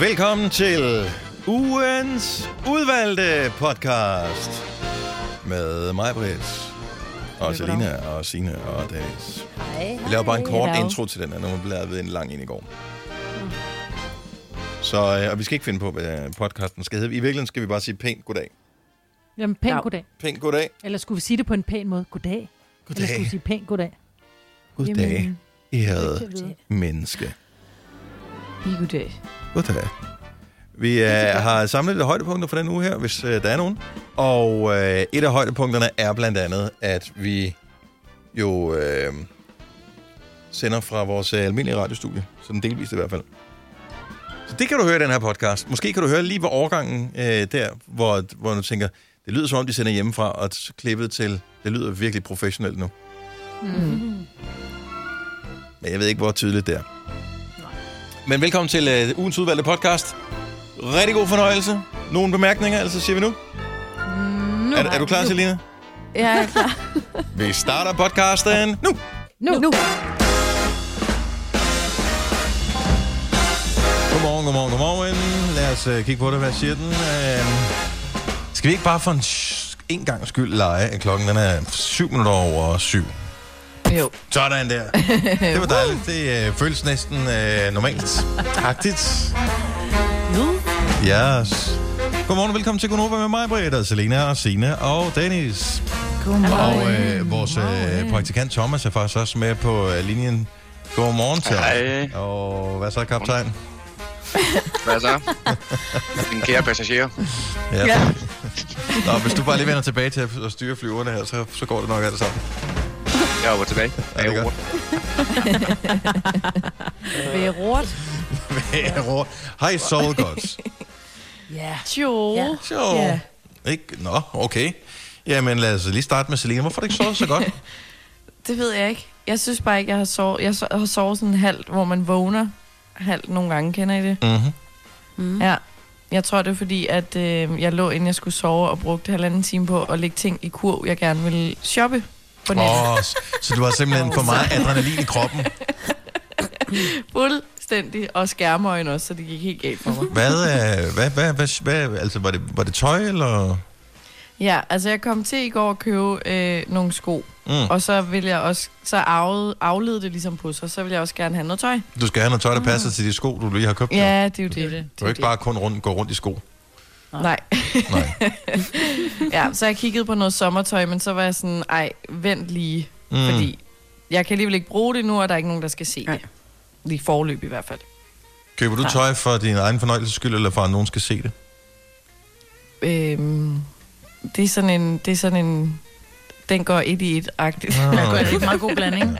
Velkommen til ugens udvalgte podcast med mig, Britt, og Selina, og Sine og Dennis. Hej, Vi laver bare en kort Hello. intro til den her, nu blev lavet en lang en i går. Så, øh, og vi skal ikke finde på, hvad podcasten skal hedde. I virkeligheden skal vi bare sige pænt goddag. Jamen, pænt Ja. goddag. Pænt goddag. Eller skulle vi sige det på en pæn måde? Goddag. Eller skulle vi Goddag. sige pænt goddag? Goddag, Jamen, ærede det ved. menneske. Goddag. Goddag. Vi øh, har samlet lidt højdepunkter for den uge her, hvis øh, der er nogen. Og øh, et af højdepunkterne er blandt andet, at vi jo øh, sender fra vores øh, almindelige radiostudie. Sådan delvist i hvert fald. Så det kan du høre i den her podcast. Måske kan du høre lige ved overgangen øh, der, hvor, hvor du tænker, det lyder som om, de sender hjemmefra, og så klippet til, det lyder virkelig professionelt nu. Mm. Men jeg ved ikke, hvor tydeligt det er. Men velkommen til øh, ugens udvalgte podcast. Rigtig god fornøjelse. Nogle bemærkninger, altså siger vi nu. Nu. Er, er du klar, Selina? Jeg er klar. Vi starter podcasten nu. Nu. nu. Godmorgen, godmorgen, godmorgen. Lad os uh, kigge på det. Hvad siger den? Uh, skal vi ikke bare for en, en gang skyld lege, at klokken den er syv minutter over syv? Jo. Sådan der. Det var dejligt. Det uh, føles næsten uh, normalt. Agtigt. Yes. Godmorgen og velkommen til Gunova med mig, Britta, Selena og Sina og Dennis. Og øh, vores øh, praktikant Thomas er faktisk også med på øh, linjen. Godmorgen til Hej. Og hvad så, kaptajn? Hvad så? Din kære passager. Ja. Ja. Nå, hvis du bare lige vender tilbage til at styre flyverne her, så, så går det nok alt sammen. Jeg er over tilbage. Ja, det er Jeg er godt. Ved råd. Hej, Soul Gods. Ja. Jo. Ja. Så. Ja. Ikke? Nå, okay. Jamen, lad os lige starte med Selina. Hvorfor har du ikke sovet så godt? Det ved jeg ikke. Jeg synes bare ikke, jeg har sovet. Jeg har sovet sådan halvt, hvor man vågner halvt nogle gange. Kender I det? Mm-hmm. Mm. Ja. Jeg tror, det er fordi, at øh, jeg lå, inden jeg skulle sove, og brugte halvanden time på at lægge ting i kur, jeg gerne ville shoppe på nettet. Oh. Så du har simpelthen for meget adrenalin i kroppen. Fuldstændig. Og skærmøjne også, så det gik helt galt for mig. Hvad, øh, hvad, hvad, hvad, hvad altså, var det, var det tøj, eller? Ja, altså jeg kom til i går at købe øh, nogle sko, Mm. og så vil jeg også, så aflede, aflede det ligesom på sig, så vil jeg også gerne have noget tøj. Du skal have noget tøj, der passer til de sko, du lige har købt. Ja, det er jo det. Det det. Du kan ikke bare kun rundt, gå rundt i sko. Nej. Nej. Ja, så jeg kiggede på noget sommertøj, men så var jeg sådan, ej, vent lige, Mm. fordi jeg kan alligevel ikke bruge det nu, og der er ikke nogen, der skal se det. Lige forløb i hvert fald. Køber du tøj for din egen fornøjelses skyld, eller for at nogen skal se det? Øhm, det er sådan en, det er sådan en, den går et i et-agtigt. Ah. Det er en meget god blanding.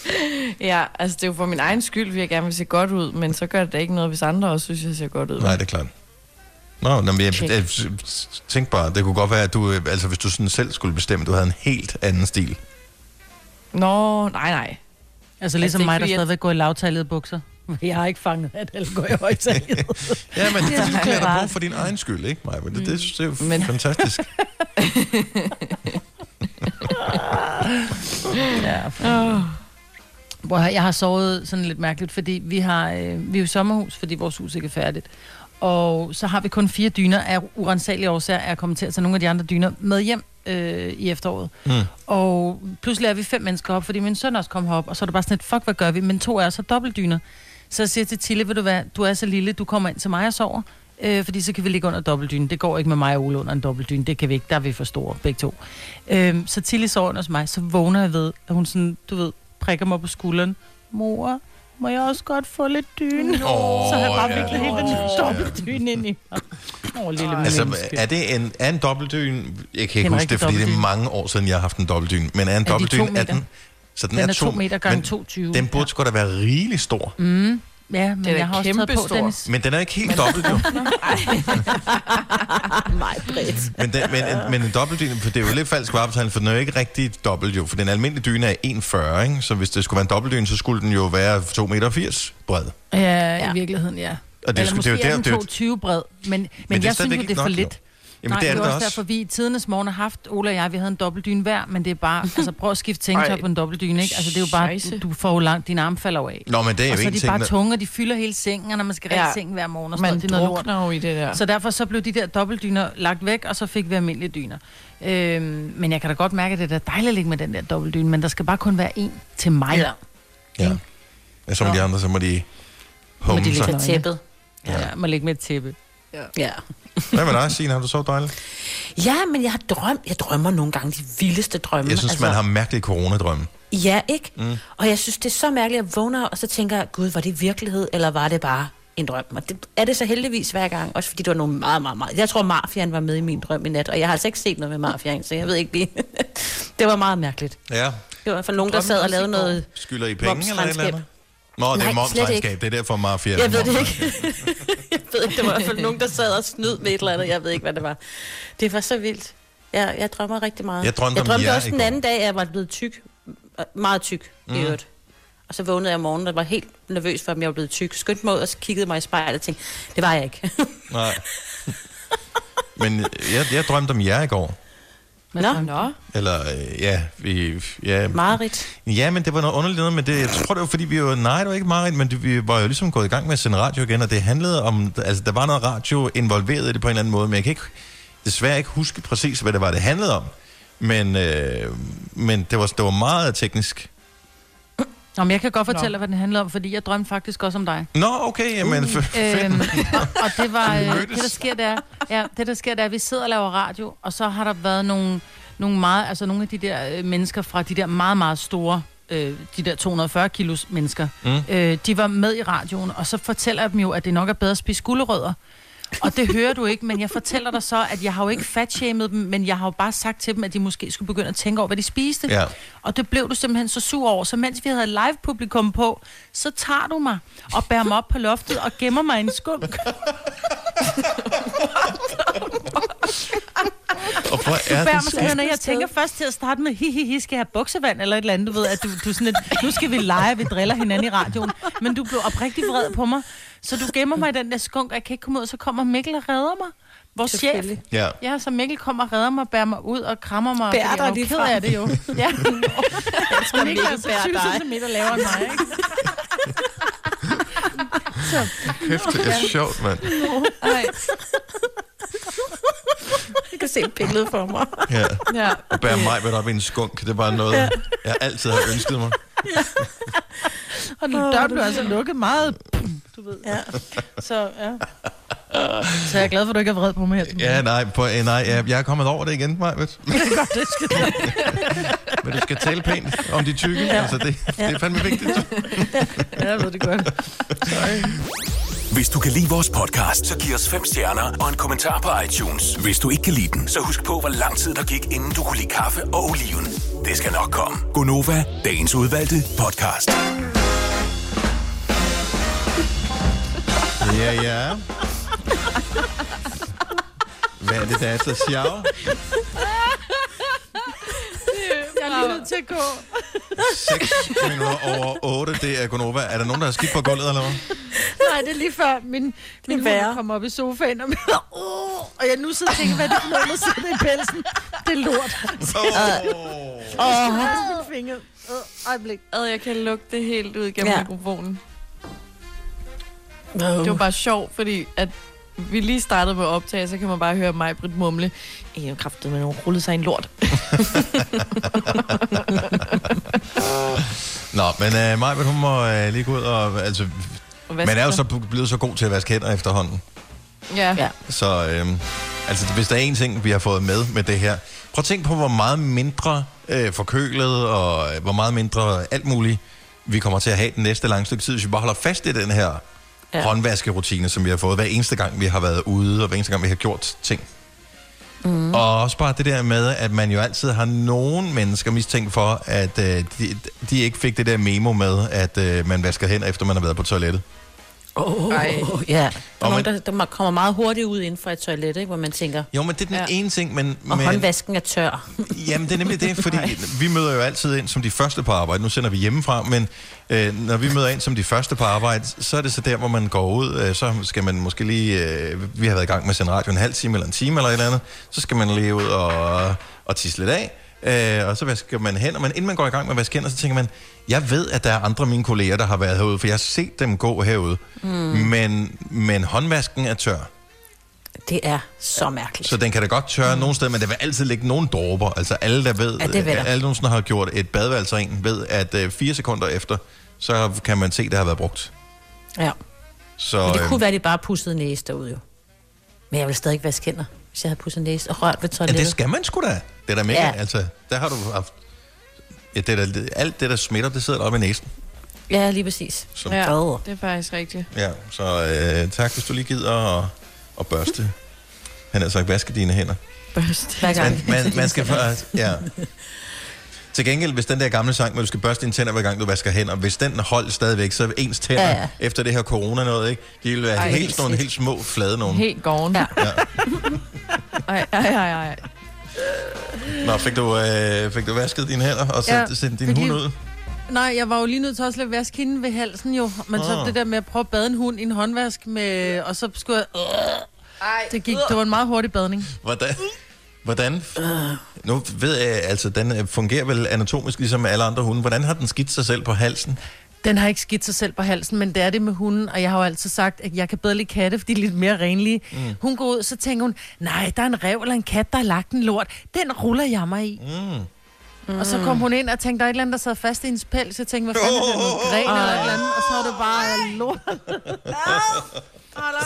ja, altså det er jo for min egen skyld, fordi jeg gerne vil se godt ud, men så gør det da ikke noget, hvis andre også synes, jeg ser godt ud. Nej, det er klart. Nå, men jeg, jeg, jeg tænk bare, det kunne godt være, at du, øh, altså hvis du sådan selv skulle bestemme, du havde en helt anden stil. Nå, nej, nej. Altså ligesom det er mig, der stadigvæk går i lavtalede bukser. Jeg har ikke fanget, at alle går i højtalede. Ja, men det er Ja. klæder dig på for din egen skyld, ikke, Maja? Men det, det, det er jo Men- fantastisk. ja. Oh. Hvor jeg har sovet sådan lidt mærkeligt, fordi vi har øh, vi er jo sommerhus, fordi vores hus ikke er færdigt. Og så har vi kun fire dyner af urensagelige årsager, er kommet til at tage nogle af de andre dyner med hjem øh, i efteråret. Mm. Og pludselig er vi fem mennesker op, fordi min søn også kom herop, og så er det bare sådan et, fuck, hvad gør vi? Men to er så dobbeltdyner. Så jeg siger til Tille, ved du hvad, du er så lille, du kommer ind til mig og sover, øh, fordi så kan vi ligge under dobbeltdynen. Det går ikke med mig og Ole under en dobbeltdyne, det kan vi ikke, der er vi for store, begge to. Øh, så Tille sover under hos mig, så vågner jeg ved, at hun sådan, du ved, prikker mig på skulderen. Mor, må jeg også godt få lidt dyne? Åh, så har jeg bare ja. viklet hele den dobbeltdyne ind i mig. Åh, lille Altså, menneske. er det en, er en dobbeltdyn? Jeg kan ikke er huske det, fordi det er dobbeltdyne. mange år siden, jeg har haft en dobbeltdyn. Men er en de to dobbeltdyn, er meter? den... Så den, Den er to meter gange men 2,20. Den burde sgu da være rigelig stor. Mm, ja, men Den er jeg har også taget på. Dennis. Men den er ikke helt dobbelt, jo. Nej, bredt. Men, den, men, en, men en dobbeltdyne, for det er jo lidt falsk varebetegnelse, for den er jo ikke rigtig dobbelt jo. For den almindelige dyne er 1,40, ikke? Så hvis det skulle være en dobbeltdyne, så skulle den jo være 2,80 meter bred. Ja, Ja. i virkeligheden, ja. Og det, Eller skulle, måske det er jo er der, den det er jo, 2,20 bred, men, men, er jeg synes jo, det er for nok, lidt. Jamen, Nej, det er det da også også. derfor, vi i tidernes morgen har haft, Ola og jeg, vi havde en dobbeltdyne hver, men det er bare, altså prøv at skifte Ej. på en dobbeltdyne, ikke? Altså det er jo bare, du, du får jo langt, dine arme falder af. Nå, men det er Og jo så er de bare tunge, og de fylder hele sengen, og når man skal Ja. sengen hver morgen og sådan Man noget, det er noget lort. jo i det der. Så derfor så blev de der dobbeltdyner lagt væk, og så fik vi almindelige dyner. Øhm, men jeg kan da godt mærke, at det er da dejligt at ligge med den der dobbeltdyne, men der skal bare kun være en til mig. Ja. Ja. ja. Som de andre, så må de Må humme de sig. ligge- Til tæppet. Ja, ja. må ligge med et tæppe. Ja. Hvad med dig, Signe? Har du så dejligt? ja, men jeg har drømt. Jeg drømmer nogle gange de vildeste drømme. Jeg synes, altså... man har mærkelige coronadrømme. Ja, ikke? Mm. Og jeg synes, det er så mærkeligt, at jeg vågner, og så tænker jeg, gud, var det virkelighed, eller var det bare en drøm? Og det er det så heldigvis hver gang, også fordi det var nogle meget, meget, meget... Jeg tror, Mafiaen var med i min drøm i nat, og jeg har altså ikke set noget med Mafiaen, så jeg ved ikke lige... det var meget mærkeligt. Ja. Det var fald nogen, der sad og lavede noget... Skylder I penge eller et eller andet? Nå, det er momsregnskab. Det er derfor mafia. Jeg ved det ikke. jeg ved ikke, det var i hvert fald nogen, der sad og snød med et eller andet. Jeg ved ikke, hvad det var. Det var så vildt. Jeg, jeg drømmer rigtig meget. Jeg drømte jeg om drømte jer også den anden dag, at jeg var blevet tyk. Meget tyk, mm. i øvrigt. Og så vågnede jeg om morgenen og var helt nervøs for, om jeg var blevet tyk. Skyndte mig ud og så kiggede mig i spejlet og tænkte, det var jeg ikke. Nej. Men jeg, jeg drømte om jer i går. Nå. Nå, Eller, øh, ja, vi... Ja, Marit. ja, men det var noget underligt noget, men det, jeg tror, det var fordi, vi var... Nej, det var ikke meget, men det, vi var jo ligesom gået i gang med at sende radio igen, og det handlede om... Altså, der var noget radio involveret i det på en eller anden måde, men jeg kan ikke, desværre ikke huske præcis, hvad det var, det handlede om. Men, øh, men det, var, det var meget teknisk. Nå, men jeg kan godt fortælle Nå. dig, hvad den handler om, fordi jeg drømte faktisk også om dig. Nå, okay, jamen... Uh, Øhm, og, og det var øh, det der sker der, ja, det der sker der, er, at vi sidder og laver radio, og så har der været nogle, nogle meget, altså nogle af de der øh, mennesker fra de der meget meget store, øh, de der 240 kilos mennesker, Mm. øh, de var med i radioen, og så fortæller jeg dem jo, at det nok er bedre at spise gulerødder. Og det hører du ikke, men jeg fortæller dig så, at jeg har jo ikke fatshamed dem, men jeg har jo bare sagt til dem, at de måske skulle begynde at tænke over, hvad de spiste. Ja. Og det blev du simpelthen så sur over. Så mens vi havde live publikum på, så tager du mig og bærer mig op på loftet og gemmer mig i en skunk. Og hvor er Bærer det mig og jeg tænker først til at starte med, hi, hi, hi, skal jeg have buksevand eller et eller andet, du ved, at du, du sådan et, nu skal vi lege, vi driller hinanden i radioen. Men du blev oprigtig vred på mig, så du gemmer mig i den der skunk, og jeg kan ikke komme ud, og så kommer Mikkel og redder mig. Vores chef. Ja. Ja, så Mikkel kommer og redder mig, bærer mig ud og krammer mig. Bærer dig jeg er jo lige ked af det jo. Ja. Så Mikkel er så bærer 20 dig. cm lavere end mig, ikke? Kæft, det er sjovt, mand. ej, Jeg kan se billedet for mig. Ja. ja. Og bære mig med op i en skunk, det er bare noget, jeg altid har ønsket mig. Og døren blev altså lukket meget. Du ved. Ja. Så, ja. Så jeg er glad for, at du ikke er vred på mig her. Ja, nej, på, eh, nej jeg, jeg er kommet over det igen, Maja. det godt, det skal Men du skal tale pænt om de tykke. Ja. Altså, det, det er fandme vigtigt. Ja, jeg ved det godt. Hvis du kan lide vores podcast, så giv os fem stjerner og en kommentar på iTunes. Hvis du ikke kan lide den, så husk på, hvor lang tid der gik, inden du kunne lide kaffe og oliven. Det skal nok komme. Gonova, dagens udvalgte podcast. Ja, ja. Hvad er det, der er så sjovt? Jeg er lige nødt til at gå. 6 minutter over 8, det er Gonova. Er der nogen, der har skidt på gulvet, eller hvad? Nej, det er lige før min, min hund kommer op i sofaen, og, oh, og jeg nu sidder og tænker, hvad er det for noget, der sidder i pelsen? Det er lort. Oh. Åh, min finger. Uh, øjeblik. Ad, jeg kan lugte det helt ud gennem Ja. mikrofonen. Oh. Det var bare sjovt, fordi at vi lige startede på at optage, så kan man bare høre mig, Britt, mumle. Jeg har kraftet med nogen rullet sig en lort. Nå, men uh, Maja, hun må uh, lige gå ud og... Altså, man er jo så blevet så god til at vaske hænder efterhånden. Ja. Ja. Så øhm, altså, hvis der er en ting, vi har fået med med det her. Prøv at tænke på, hvor meget mindre øh, forkølet og øh, hvor meget mindre alt muligt, vi kommer til at have den næste lange stykke tid, hvis vi bare holder fast i den her ja. Håndvaskerutine, som vi har fået hver eneste gang, vi har været ude, og hver eneste gang, vi har gjort ting. Mm. Og også bare det der med, at man jo altid har nogen mennesker mistænkt for, at øh, de, de ikke fik det der memo med, at øh, man vasker hænder, efter man har været på toilettet. Oh, Ej. ja. Der er Og nogen, man- der, der kommer meget hurtigt ud inden for et toilet, ikke? hvor man tænker, Jo, men det er den ja. Ja. ene ting, men... og men håndvasken er tør. Jamen, det er nemlig det, fordi vi møder jo altid ind som de første på arbejde. Nu sender vi hjemmefra, men øh, når vi møder ind som de første på arbejde, så er det så der, hvor man går ud. Øh, så skal man måske lige... Øh, vi har været i gang med at sende radio en halv time eller en time eller et eller andet. Så skal man lige ud og, og tisse lidt af. Øh, og så vasker man hænder. Men inden man går i gang med at vaske hænder, så tænker man, jeg ved, at der er andre af mine kolleger, der har været herude, for jeg har set dem gå herude. Mm. Men, men håndvasken er tør. Det er så mærkeligt. Så den kan da godt tørre mm. nogle steder, men der vil altid ligge nogle dråber. Altså alle, der ved, Ja, det der. alle nogensinde har gjort et badeværelse ren, ved, at øh, fire sekunder efter, så kan man se, at det har været brugt. Ja. Så, Men det øh, kunne være, at de bare pussede næse derude jo. Men jeg vil stadig vaske hænder, hvis jeg havde pudset næse og rørt ved ja, toilettet. det skal man sgu da. Det er da mega, ja. Altså, der har du haft... Ja, det er da, alt det, der smitter, det sidder oppe i næsen. Ja, lige præcis. Som, Ja, Åh. det er faktisk rigtigt. ja, så øh, tak, hvis du lige gider at, at børste. Han har sagt, vaske dine hænder. Børst. Hver gang. Man, man, man skal først, ja. Til gengæld, hvis den der gamle sang, hvor du skal børste dine tænder, hver gang du vasker hænder, hvis den holdt stadigvæk, så er ens tænder, ja, Ja, efter det her corona noget, ikke? De vil være Ej, helt, nogle helt små, flade nogen. Helt gården. Ja. Ja. Ej, ej, ej, ej. Nå, fik du, øh, fik du vasket dine hænder og så Ja, sendt din hund ud? Nej, jeg var jo lige nødt til også at vaske hende ved halsen jo. Men så Ah. det der med at prøve at bade en hund i en håndvask med... Og så skulle jeg... Det, gik, det var en meget hurtig badning. Hvordan? Hvordan? Nu ved jeg, altså, den øh, fungerer vel anatomisk ligesom alle andre hunde. Hvordan har den skidt sig selv på halsen? Den har ikke skidt sig selv på halsen, men det er det med hunden. Og jeg har jo altid sagt, at jeg kan bedre lide katte, fordi de er lidt mere renlige. Mm. Hun går ud, så tænker hun, nej, der er en rev eller en kat, der har lagt en lort. Den ruller jeg mig i. Mm. Og så kom hun ind og tænkte, der er et eller andet, der sad fast i hendes pels. Jeg tænkte, hvad fanden er det, noget gren eller et eller andet? Og så var det bare lort.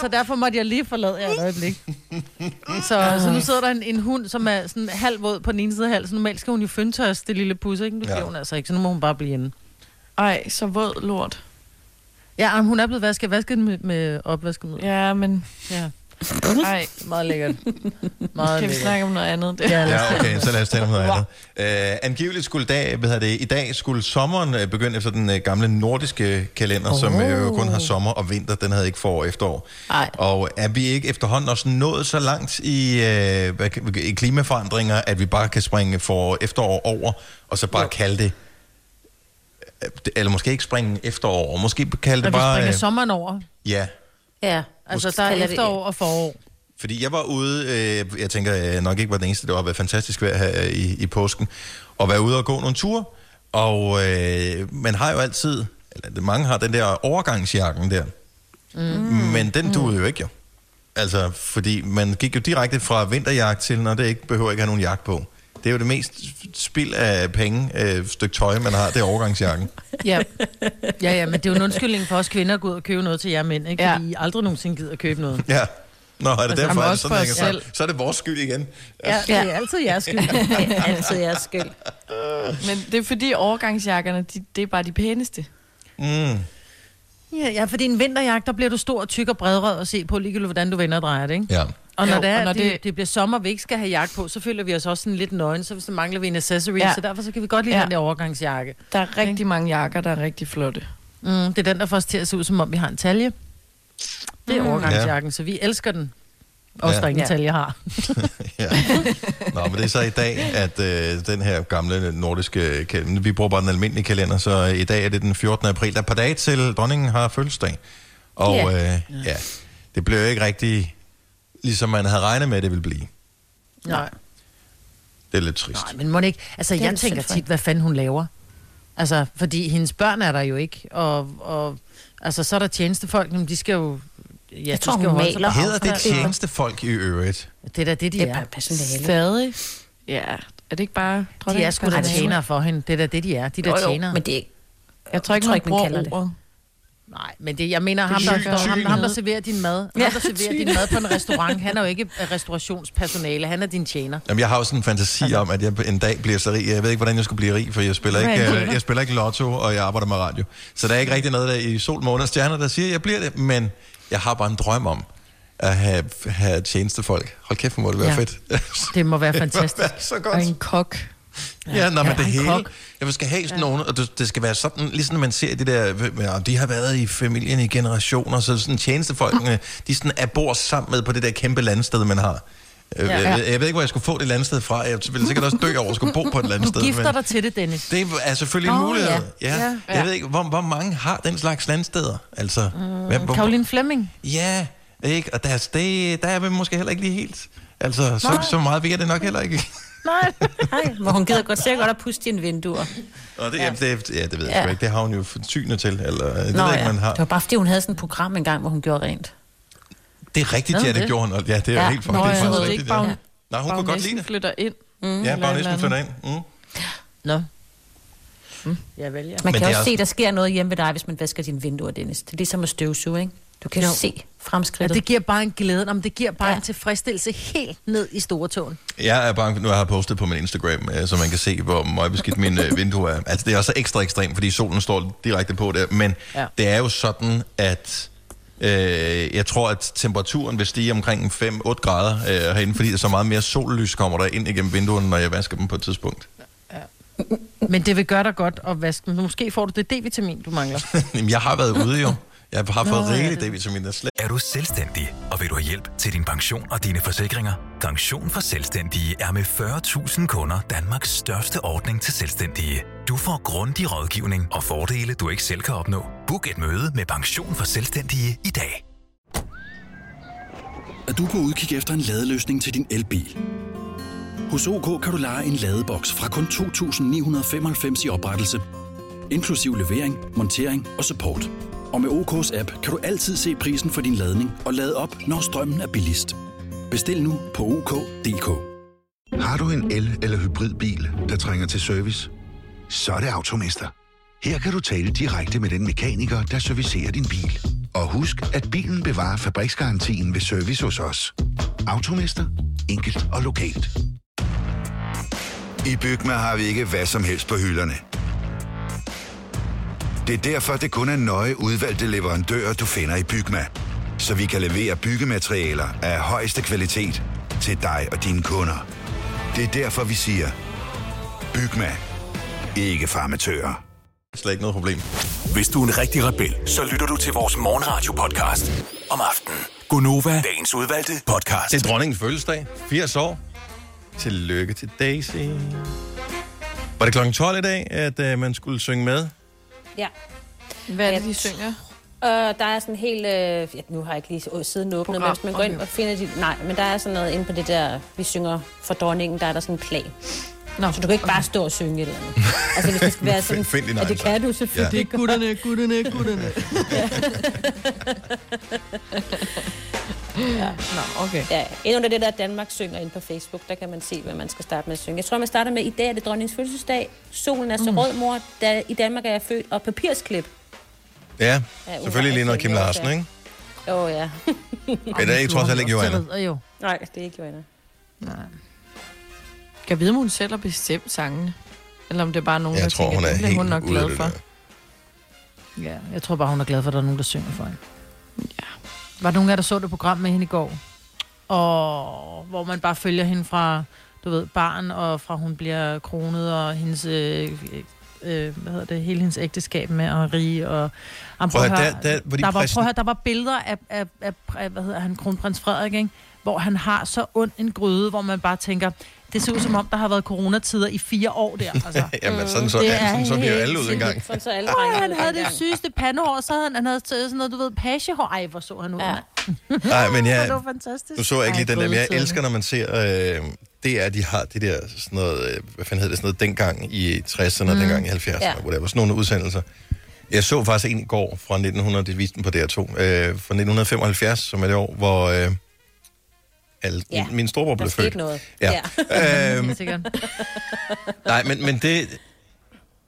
så derfor måtte jeg lige forlade jer et øjeblik. Så, så nu sidder der en, en hund, som er sådan halv våd på den ene side af halsen. Normalt skal hun jo fyndtørs, det lille pus, ikke? Det Ja. hun altså ikke, så nu må hun bare blive inde. Ej, så våd lort. Ja, men hun er blevet vasket. Den med, med opvaskemiddel. Ja. Men ja. ej, Meget lækkert. Meget kan vi lækkert. snakke om noget andet? Det. Ja, okay, så lad os tale om noget andet. Uh, angiveligt skulle dag, hvad hedder det, i dag skulle sommeren uh, begynde efter den uh, gamle nordiske kalender, oh. som uh, jo kun har sommer og vinter. Den havde ikke forår og efterår. Ej. Og er vi ikke efterhånden også nået så langt i, uh, i klimaforandringer, at vi bare kan springe for efterår over, og så bare jo. kalde det, øh, eller måske ikke springe efterår, og måske kalde Når det vi bare... springer øh, sommeren over. ja, Ja. Altså, Måske der er kalder det- efterår og forår. Fordi jeg var ude, øh, jeg tænker, jeg nok ikke var den eneste, det har været fantastisk vejr her i, i påsken, og være ude og gå nogle ture. Og øh, man har jo altid, eller mange har den der overgangsjakken der. Mm. Men den duede jo ikke jo. Altså, fordi man gik jo direkte fra vinterjagt til, når det ikke behøver ikke have nogen jagt på. Det er jo det mest spild af penge, øh, stykke tøj, man har, det er overgangsjakken. Ja. ja, ja, men det er jo en undskyldning for os kvinder at gå ud og købe noget til jer mænd, ikke? Ja. Fordi I aldrig nogensinde gider at købe noget. Ja. Nå, er det Altså, derfor, er det sådan, hænger selv. Så er det vores skyld igen. Ja, det er altid jeres skyld. Det er altid jeres skyld. Men det er fordi overgangsjakkerne, de, det er bare de pæneste. Mm. Ja, ja, fordi en vinterjagt, der bliver du stor, tyk og bredrød at se på, ligegyldigt hvordan du vender og drejer det, ikke? Ja. Og når, Jo, det, er, og når det, det- det bliver sommer, vi ikke skal have jakke på, så føler vi os også sådan lidt nøgen, så hvis der mangler vi en accessory, Ja. ja. så derfor så kan vi godt lide Ja. ja. den der overgangsjakke. Der er rigtig mange jakker, der er rigtig flotte. Mm, det er den, der får os til at se ud, som om vi har en talje. Det er Mm. overgangsjakken, så vi elsker den. Også Ja. der ingen Ja. talje har. Ja. Nå, men det er så i dag, at øh, den her gamle nordiske kalender, vi bruger bare den almindelige kalender, så i dag er det den 14. april. Der er et par dage til dronningen har fødselsdag. Og Ja. øh, ja, det blev jo ikke rigtig, ligesom man havde regnet med, at det ville blive. Nej. Det er lidt trist. Nej, men må ikke... Altså, Det jeg tænker tit, hvad fanden hun laver. Altså, fordi hendes børn er der jo ikke, og, og altså, så er der tjenestefolk, men de skal jo... Ja, Jeg de tror, skal hun jo holde sig maler. Hedder det tjenestefolk i øvrigt? Det er da det, de Det er er. personale. Stadig? Ja, er det ikke bare... De er sgu da tjenere for hende. Det er da det, de er. De der Jo, jo, tjenere. Men det er ikke... Jeg tror ikke, Jeg tror man ikke, man kalder det. Nej, men det, jeg mener, ham der, er står, ham, ham, der serverer din mad, Ja, ham, der serverer din mad på en restaurant, han er jo ikke restaurationspersonale, han er din tjener. Jamen, jeg har jo sådan en fantasi altså, om, at jeg en dag bliver så rig. Jeg ved ikke, hvordan jeg skulle blive rig, for jeg spiller, ikke, øh, jeg spiller ikke lotto, og jeg arbejder med radio. Så der er ikke rigtig noget der i sol, måned og stjerner, der siger, at jeg bliver det. Men jeg har bare en drøm om at have, have tjenestefolk. Hold kæft, hvor må det være Ja. fedt. Det må være det må fantastisk. være så Og godt. en kok. Ja, nej, men Ja, det en hele. kok. Jeg skal have sådan nogen, og det, det skal være sådan, ligesom man ser det der, at de har været i familien i generationer, så sådan tjenestefolkene, de sådan er bor sammen med på det der kæmpe landsted, man har. Ja. Ja. Jeg, jeg ved ikke, hvor jeg skulle få det landsted fra. Jeg ville sikkert også dø over at skulle bo på et Du landsted. gifter men dig til det, Dennis. det er selvfølgelig en Åh, mulighed. Ja. ja. Ja. Ja. Jeg ved ikke, hvor, hvor mange har den slags landsteder? Altså, hvem, hvor, Karoline Flemming. Ja, ikke? Og der, det, der er vi måske heller ikke lige helt. Altså, så, så meget ved jeg det nok heller ikke. Nej. Nej, hvor hun gider godt sikkert godt at puste dine vinduer. Og det, ja. det, ja, det ved jeg Ja. ikke. Det har hun jo synet til. Eller, det Nå, ved jeg ja. man har. Det var bare fordi, hun havde sådan et program engang, hvor hun gjorde rent. Det er rigtigt, ja, det det? gjorde hun. Ja, det er Ja. helt Nå, faktisk jeg faktisk ved rigtigt. ikke, bare Ja. Nej, hun kunne godt lide det. flytter ind. Mm. Ja, bare næsten flytter ind. Mm. Nå. Ja, vel, ja. Man Men kan det er også også- se, der sker noget hjemme ved dig, hvis man vasker dine vinduer, Dennis. Det er ligesom at støvsuge, ikke? Du kan jo. Se Ja, fremskridtet. det giver bare en glæde. Om det giver bare Ja. ja. en tilfredsstillelse helt ned i store tåen. Jeg er bange, nu har jeg postet på min Instagram, øh, så man kan se, hvor meget beskidt min øh, vindue er. Altså, det er også ekstra ekstremt, fordi solen står direkte på der. Men ja. Ja. det er jo sådan, at øh, jeg tror, at temperaturen vil stige omkring 5-8 grader øh, herinde, fordi der så meget mere sollys kommer der ind igennem vinduerne, når jeg vasker dem på et tidspunkt. Men det vil gøre dig godt at vaske dem. Måske får du det D-vitamin, du mangler. Jamen, jeg har været ude jo. Jeg har fået Nå, ja, rigeligt det- D-vitamin. Er Er du selvstændig, og vil du have hjælp til din pension og dine forsikringer? Pension for Selvstændige er med 40.000 kunder Danmarks største ordning til selvstændige. Du får grundig rådgivning og fordele, du ikke selv kan opnå. Book et møde med Pension for Selvstændige i dag. Er du på udkig efter en ladeløsning til din elbil? Hos OK kan du lege en ladeboks fra kun 2.995 i oprettelse, inklusiv levering, montering og support. Og med OK's app kan du altid se prisen for din ladning og lade op, når strømmen er billigst. Bestil nu på OK.dk. Har du en el- eller hybridbil, der trænger til service? Så er det Automester. Her kan du tale direkte med den mekaniker, der servicerer din bil. Og husk, at bilen bevarer fabriksgarantien ved service hos os. Automester. Enkelt og lokalt. I Bygma har vi ikke hvad som helst på hylderne. Det er derfor, det kun er nøje udvalgte leverandører, du finder i Bygma. Så vi kan levere byggematerialer af højeste kvalitet til dig og dine kunder. Det er derfor, vi siger, Bygma. Ikke farmatører. slet ikke noget problem. Hvis du er en rigtig rebel, så lytter du til vores morgenradio-podcast om aftenen. Gunova, dagens udvalgte podcast. Til dronningens fødselsdag. 80 år. Tillykke til Daisy. Var det klokken 12 i dag, at uh, man skulle synge med? Ja. Hvad er det, de synger? Og der er sådan helt... Øh, ja, nu har jeg ikke lige øh, siden åbnet, men hvis man går ind og finder de... Nej, men der er sådan noget inde på det der, vi synger for dronningen, der er der sådan en plan. Nå, Så du kan ikke bare stå og synge et eller andet. Altså, hvis det skal være sådan... Find din ja, egen det kan du selvfølgelig. Det er gutterne, gutterne, gutterne. Nå, okay. Ja, ind under det der Danmark synger ind på Facebook, der kan man se, hvad man skal starte med at synge. Jeg tror, man starter med, i dag er det dronningens fødselsdag, solen er så mm. rød, mor, da, i Danmark er jeg født, og papirsklip. Ja, Ja, selvfølgelig lige noget Kim Larsen, ja. ikke? Åh oh, ja. Men det er ikke trods alt ikke jeg jo. Nej, det er ikke Johanna. Nej. Kan jeg vide, om hun selv har bestemt sangene? Eller om det er bare nogen, der Jeg tror, tænker, hun er det helt hun nok glad for. der. Ja, jeg tror bare, hun er glad for, at der er nogen, der synger for hende. Ja. Var nogen af jer, der så det program med hende i går? Og hvor man bare følger hende fra, du ved, barn, og fra hun bliver kronet, og hendes, øh, øh, hvad hedder det, hele hendes ægteskab med Henri, og... Jamen, Prøv at høre, der- der- hvor de der, var, prøv at høre, der var billeder af, af, af, af, hvad hedder han, kronprins Frederik, ikke? hvor han har så ond en gryde, hvor man bare tænker, det ser ud som om, der har været coronatider i fire år der. Altså. Jamen, sådan så, Det ja, er sådan så bliver alle ud engang. Sådan så alle Ej, drenge han havde det sygeste pandehår, så havde han, han havde sådan noget, du ved, pagehår. Ej, hvor så han ud. Ja. Ja. Nej, men Det jeg, var fantastisk. nu så jeg ikke lige den der, men jeg elsker, når man ser, øh, det er, de har det der, sådan noget, øh, hvad fanden hedder det, sådan noget, dengang i 60'erne og dengang i 70'erne, Ja. ja. whatever, sådan nogle udsendelser. Jeg så faktisk en i går fra 1900, det viste den på DR2, øh, fra 1975, som er det år, hvor øh, alle, Ja, ja, min storebror Der blev skete født. noget. Ja. øhm, Helt sikkert. nej, men, men det...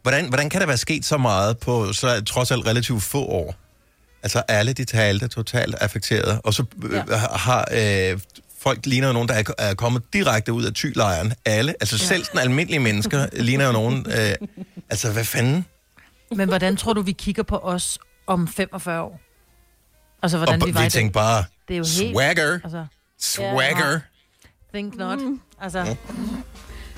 Hvordan, hvordan kan der være sket så meget på så trods alt relativt få år? Altså alle de talte totalt affekteret, og så øh, Ja. har øh, folk ligner jo nogen, der er, er kommet direkte ud af tylejren. Alle, altså selv den almindelige mennesker ligner jo nogen. Øh, altså hvad fanden? Men hvordan tror du, vi kigger på os om 45 år? Altså, Og hvordan vi vi, var vi tænkte bare, Det er jo helt... swagger, Altså, swagger. think not. Altså,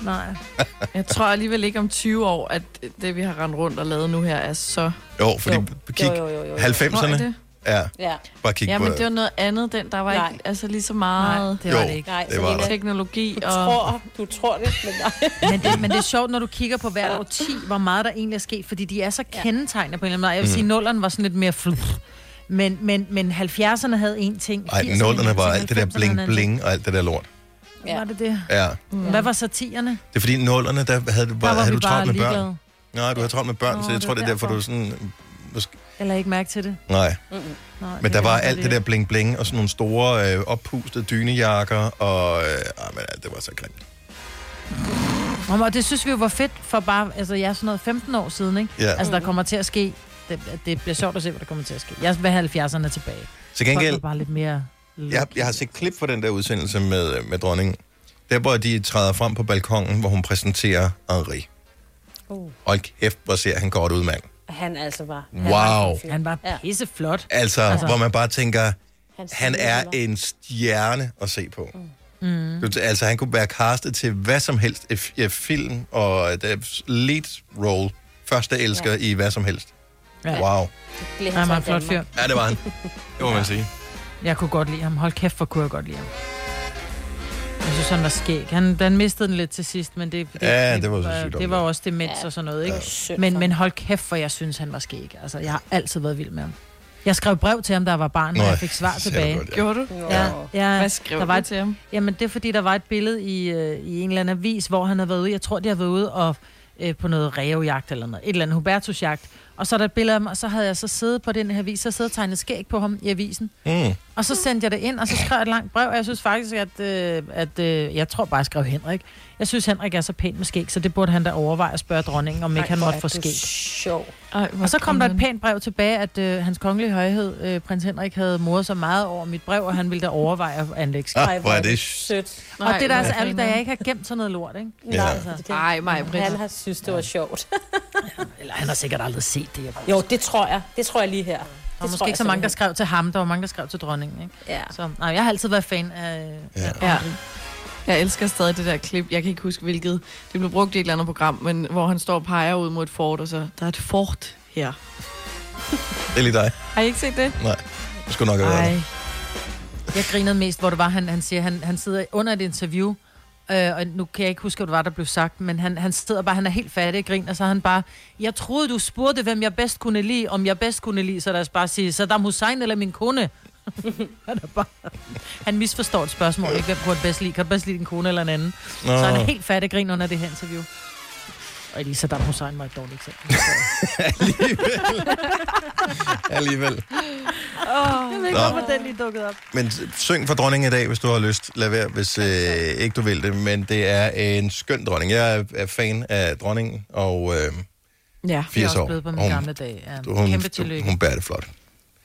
Nej. Jeg tror alligevel ikke om 20 år, at det, vi har rendt rundt og lavet nu her, er så... Jo, fordi Jo. kig, Jo, jo, jo, jo, jo. 90'erne. Højde. Ja, Ja. bare kig Ja, på men det var noget andet. Den, der var Nej. ikke altså, lige så meget Nej, det var Jo. det ikke. Nej, Det var der. teknologi. Du og... tror, du tror det, men nej. Men det, men det er sjovt, når du kigger på hvert årti, hvor meget der egentlig er sket, fordi de er så kendetegnende på en eller anden måde. Jeg vil sige, nullerne var sådan lidt mere fluff. Men, men, men 70'erne havde en ting. Ej, 80'erne nullerne havde var en alt det der 90'erne bling havde en ting. bling og alt det der lort. Var det det? Ja, Hvad var satirerne? det er fordi nullerne, der havde, du, Der bare, var havde du travlt med børn. Nej, du havde travlt med børn, Nå, så jeg det tror, det er er derfor, du sådan... Måske, Eller ikke mærke til det? nej, Nej, men der var alt det der bling bling og sådan nogle store øh, oppustede dynejakker, og øh, ah, men alt det var så grimt. Og det synes vi jo var fedt for bare, altså jeg er sådan noget 15 år siden, ikke? Ja. Altså der kommer til at ske, det, det bliver sjovt at se, hvad der kommer til at ske. Jeg vil have 70'erne tilbage. Til var gengæld, bare lidt mere... jeg, jeg har set klip fra den der udsendelse med, med dronningen. Der, hvor de træder frem på balkongen, hvor hun præsenterer Henri. Uh. Hold kæft, hvor ser han godt ud, mand. Han altså var... Wow. Han var Ja. pisseflot. Altså, altså, hvor man bare tænker, han er en stjerne at se på. Mm. Altså, han kunne være castet til hvad som helst. i f- i film og et, øh, lead role. Første elsker ja. i hvad som helst. Ja. Wow. Blev Han var en flot fyr. Ja, det var han. Det må man sige. Jeg kunne godt lide ham. Hold kæft, hvor kunne jeg godt lide ham. Jeg synes, han var skæg. Han, han mistede den lidt til sidst, men det, det, Ja, det var så sygt det var det. også demens Ja. og sådan noget, ikke? Det synd Men, for men hold kæft, for jeg synes, han var skæg. Altså, jeg har altid været vild med ham. Jeg skrev brev til ham, da jeg var barn, og Nå, jeg fik svar du tilbage. godt, ja. Gjorde du? Ja, ja, Hvad skrev der du var et, til ham? Jamen, det er fordi, der var et billede i, øh, i en eller anden avis, hvor han havde været ude. Jeg tror, de har været ude og, øh, på noget rævejagt eller noget. Et eller andet Hubertusjagt. Og så er der et billede af mig, og så havde jeg så siddet på den her avis, så siddet og tegnet skæg på ham i avisen. Mm. Og så sendte jeg det ind, og så skrev jeg et langt brev, og jeg synes faktisk, at, øh, at øh, jeg tror bare, jeg skrev Henrik. Jeg synes, Henrik er så pæn med skæg, så det burde han da overveje at spørge dronningen, om ikke han måtte få skæg. Sjov. Ej, Og så kom der et pænt brev tilbage, at øh, hans kongelige højhed, øh, prins Henrik, havde moret så meget over mit brev, og han ville da overveje at anlægge skæg. Hvor er det sødt. Og det er da hvor altså er ærgerligt, det at jeg ikke har gemt sådan noget lort, ikke? Ja. Nej, Altså. det- Ej, mig. Han har synes, det var sjovt. Eller han har sikkert aldrig set det. Jeg Jo, det tror jeg. Det tror jeg lige her. Var måske ikke så mange, der skrev til ham. Der var mange, der skrev til dronningen. Ikke? Ja. Så, nej, jeg har altid været fan af... Ja. Ja. Jeg elsker stadig det der klip. Jeg kan ikke huske, hvilket. Det blev brugt i et eller andet program, men hvor han står og peger ud mod et fort, og så, der er et fort her. Det er lige dig. Har I ikke set det? Nej, det skulle nok have været det. Jeg grinede mest, hvor det var, han, han siger, han, han sidder under et interview, øh, og nu kan jeg ikke huske, hvad det var, der blev sagt, men han, han sidder bare, han er helt fattig grin, og så er han bare, jeg troede, du spurgte, hvem jeg bedst kunne lide, om jeg bedst kunne lide, så lad os bare sige, Saddam Hussein eller min kone? han, er bare, han misforstår et spørgsmål, ikke? Hvem kunne bedst lide? Kan du bedst lide din kone eller en anden? Nå. Så han er helt fattig grin under det her interview. Og lige Saddam Hussein var et dårligt eksempel. Alligevel. Jeg ved ikke, hvorfor den lige dukkede op. Men syng for dronningen i dag, hvis du har lyst. Lad være, hvis øh, ikke du vil det. Men det er en skøn dronning. Jeg er, er fan af dronningen, og øh, Ja. Jeg er 80 også år. blevet på min Hun- gamle dag. Ja. Hun, Kæmpe tillykke. hun bærer det flot.